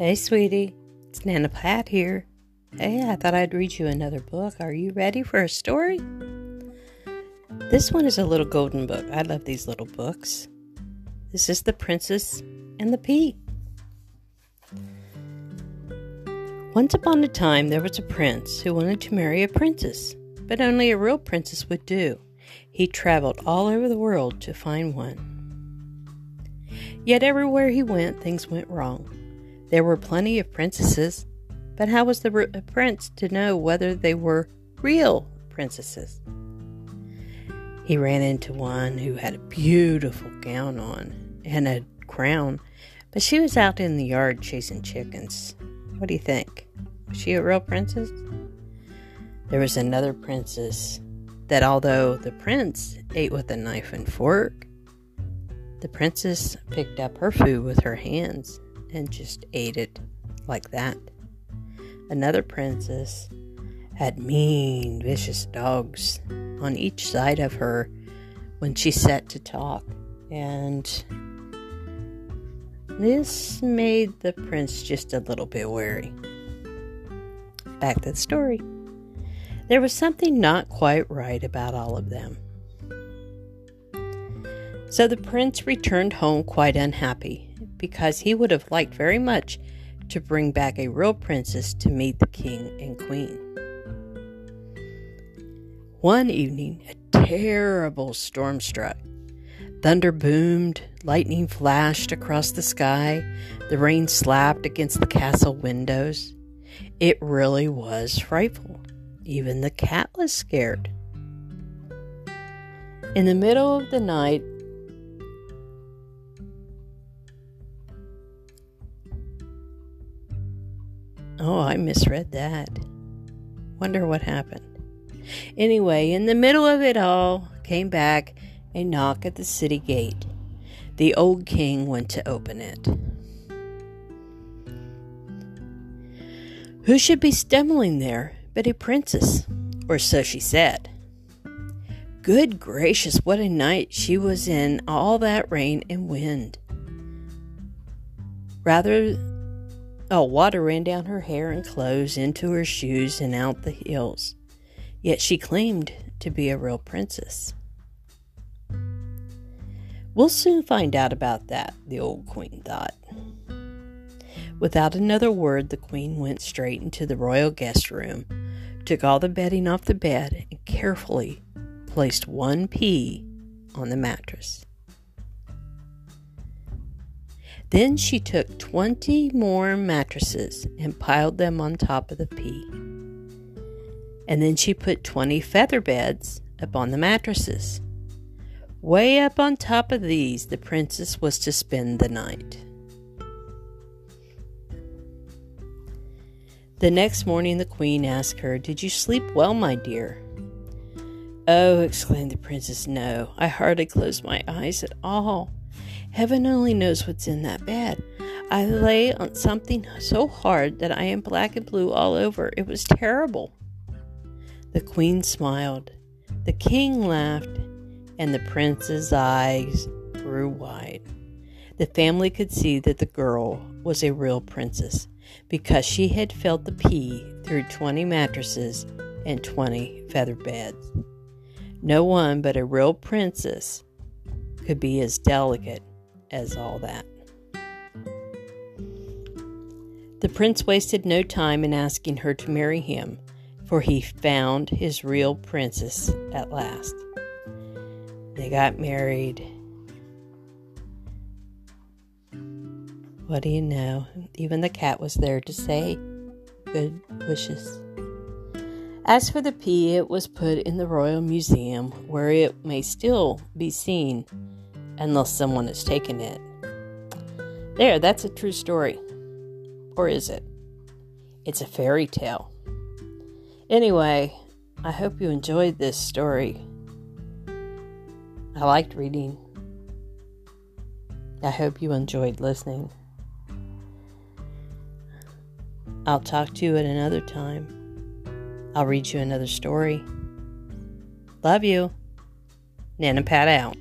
Hey, sweetie. It's Nana Pat here. Hey, I thought I'd read you another book. Are you ready for a story? This one is a little golden book. I love these little books. This is The Princess and the Pea. Once upon a time, there was a prince who wanted to marry a princess, but only a real princess would do. He traveled all over the world to find one. Yet everywhere he went, things went wrong. There were plenty of princesses, but how was the uh, prince to know whether they were real princesses? He ran into one who had a beautiful gown on and a crown, but she was out in the yard chasing chickens. What do you think? Was she a real princess? There was another princess that, although the prince ate with a knife and fork, the princess picked up her food with her hands and just ate it like that. Another princess had mean, vicious dogs on each side of her when she sat to talk, and this made the prince just a little bit wary. Back to the story. There was something not quite right about all of them. So the prince returned home quite unhappy because he would have liked very much to bring back a real princess to meet the king and queen. One evening, a terrible storm struck. Thunder boomed, lightning flashed across the sky, the rain slapped against the castle windows. It really was frightful. Even the cat was scared. In the middle of the night, Oh, I misread that. Wonder what happened. Anyway, in the middle of it all, came back a knock at the city gate. The old king went to open it. Who should be stumbling there but a princess, or so she said. Good gracious, what a night she was in, all that rain and wind. Rather Oh, water ran down her hair and clothes, into her shoes, and out the heels. Yet she claimed to be a real princess. We'll soon find out about that, the old queen thought. Without another word, the queen went straight into the royal guest room, took all the bedding off the bed, and carefully placed one pea on the mattress. Then she took 20 more mattresses and piled them on top of the pea. And then she put 20 feather beds upon the mattresses. Way up on top of these, the princess was to spend the night. The next morning, the queen asked her, Did you sleep well, my dear? Oh, exclaimed the princess, no, I hardly closed my eyes at all. Heaven only knows what's in that bed. I lay on something so hard that I am black and blue all over. It was terrible. The queen smiled. The king laughed, and the prince's eyes grew wide. The family could see that the girl was a real princess because she had felt the pea through 20 mattresses and 20 feather beds. No one but a real princess could be as delicate as all that. The prince wasted no time in asking her to marry him, for he found his real princess at last. They got married. What do you know? Even the cat was there to say good wishes. As for the pea, it was put in the Royal Museum, where it may still be seen unless someone has taken it. There, that's a true story. Or is it? It's a fairy tale. Anyway, I hope you enjoyed this story. I liked reading. I hope you enjoyed listening. I'll talk to you at another time. I'll read you another story. Love you. Nana Pat out.